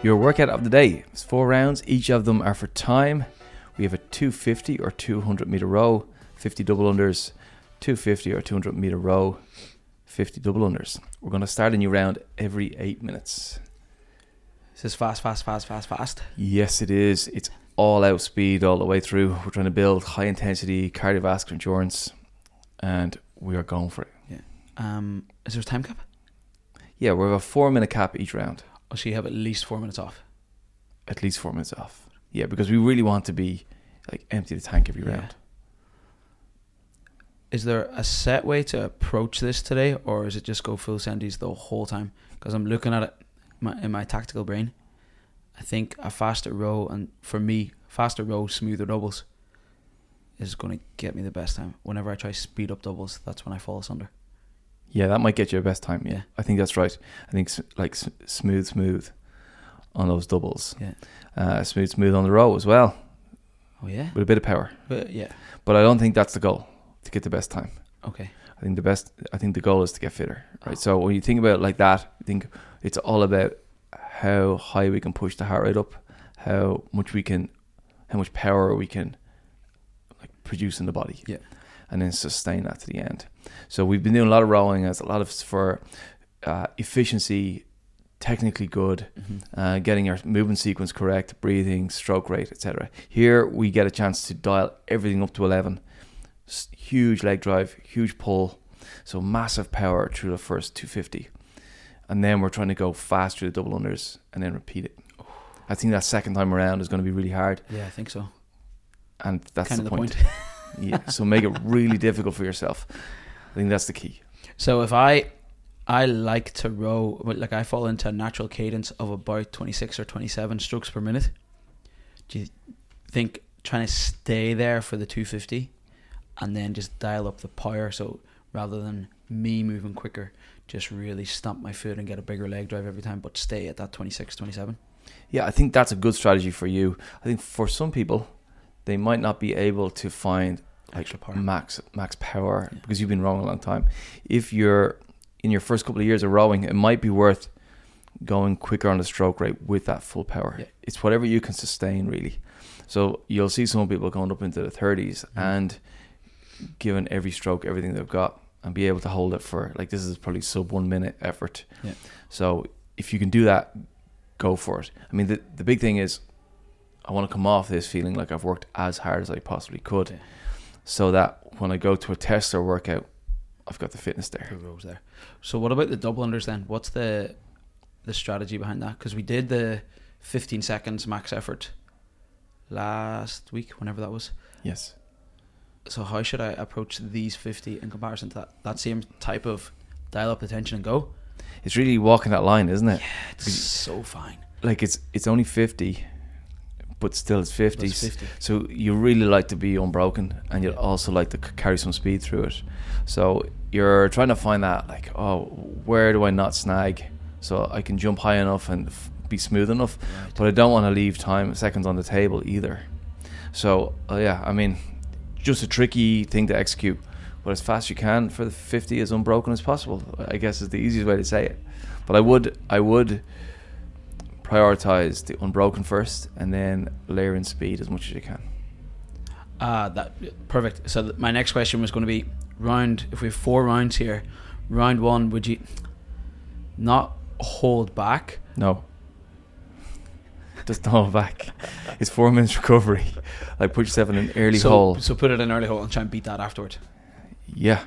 Your workout of the day is four rounds. Each of them are for time. We have a 250 or 200 meter row, 50 double unders, 250 or 200 meter row, 50 double unders. We're going to start a new round every eight minutes. This is fast, fast, fast, fast, fast. Yes, it is. It's all out speed all the way through. We're trying to build high intensity cardiovascular endurance, and we are going for it. Um, is there a time cap? Yeah, we have a four minute cap each round, Or so you have at least four minutes off? at least four minutes off. Yeah, because we really want to be like empty the tank every Yeah. round. Is there a set way to approach this today, or is it just go full sendies the whole time? Because I'm looking at it my, in my tactical brain. I think a faster row, and for me, faster row, smoother doubles is going to get me the best time. Whenever I try speed up doubles, that's when I fall asunder. Yeah, that might get you a best time. Yeah, Yeah. I think that's right. I think like smooth, smooth on those doubles. Yeah. Uh, smooth, smooth on the row as well Oh yeah, with a bit of power. but yeah, But I don't think that's the goal to get the best time. okay, I think the best. I think the goal is to get fitter. Right. So when you think about it like that, I think it's all about how high we can push the heart rate up, how much we can, how much power we can, like produce in the body. Yeah. And then sustain that to the end. So we've been doing a lot of rowing as a lot of for uh, efficiency, technically good, hmm uh, getting our movement sequence correct, breathing, stroke rate, etc. Here we get a chance to dial everything up to 11. S- huge leg drive, huge pull, so massive power through the first 250. And then we're trying to go fast through the double unders and then repeat it. I think that second time around is going to be really hard, yeah, I think so. and that's kind the, of the point. point. yeah, so make it really difficult for yourself. I think that's the key. So if I I like to row but like I fall into a natural cadence of about 26 or 27 strokes per minute. Do you think trying to stay there for the 250 and then just dial up the power so rather than me moving quicker just really stomp my foot and get a bigger leg drive every time but stay at that 26 27 Yeah, I think that's a good strategy for you. I think for some people, they might not be able to find like power max max power Yeah. because you've been rowing a long time. If you're in your first couple of years of rowing, it might be worth going quicker on the stroke rate with that full power. Yeah. It's whatever you can sustain really. So you'll see some people going up into the 30s Mhm. and giving every stroke everything they've got and be able to hold it for like this is probably sub one minute effort. Yeah. So if you can do that, go for it. I mean the the big thing is I want to come off this feeling like I've worked as hard as I possibly could Yeah. so that when I go to a test or workout, I've got the fitness there. the there so what about the double unders then what's the the strategy behind that because we did the 15 seconds max effort last week whenever that was Yes. so how should I approach these 50 in comparison to that that same type of dial up the tension and go It's really walking that line, isn't it? Yeah, it's so fine Like it's it's only 50, but still it's 50. That's 50 So you really like to be unbroken and you'd also like to c- carry some speed through it. So you're trying to find that like, oh, where do I not snag so I can jump high enough and f- be smooth enough, right. but I don't want to leave time seconds on the table either. So uh, yeah, I mean, just a tricky thing to execute, but as fast as you can for the 50 as unbroken as possible. I guess is the easiest way to say it. But I would I would prioritize the unbroken first and then layer in speed as much as you can. Ah, that perfect. So th- my next question was going to be round. If we have four rounds here, round one, would you not hold back? No. Just don't hold back. It's four minutes recovery. Like put yourself in an early so, hole. So put it in early hole and try and beat that afterward. Yeah,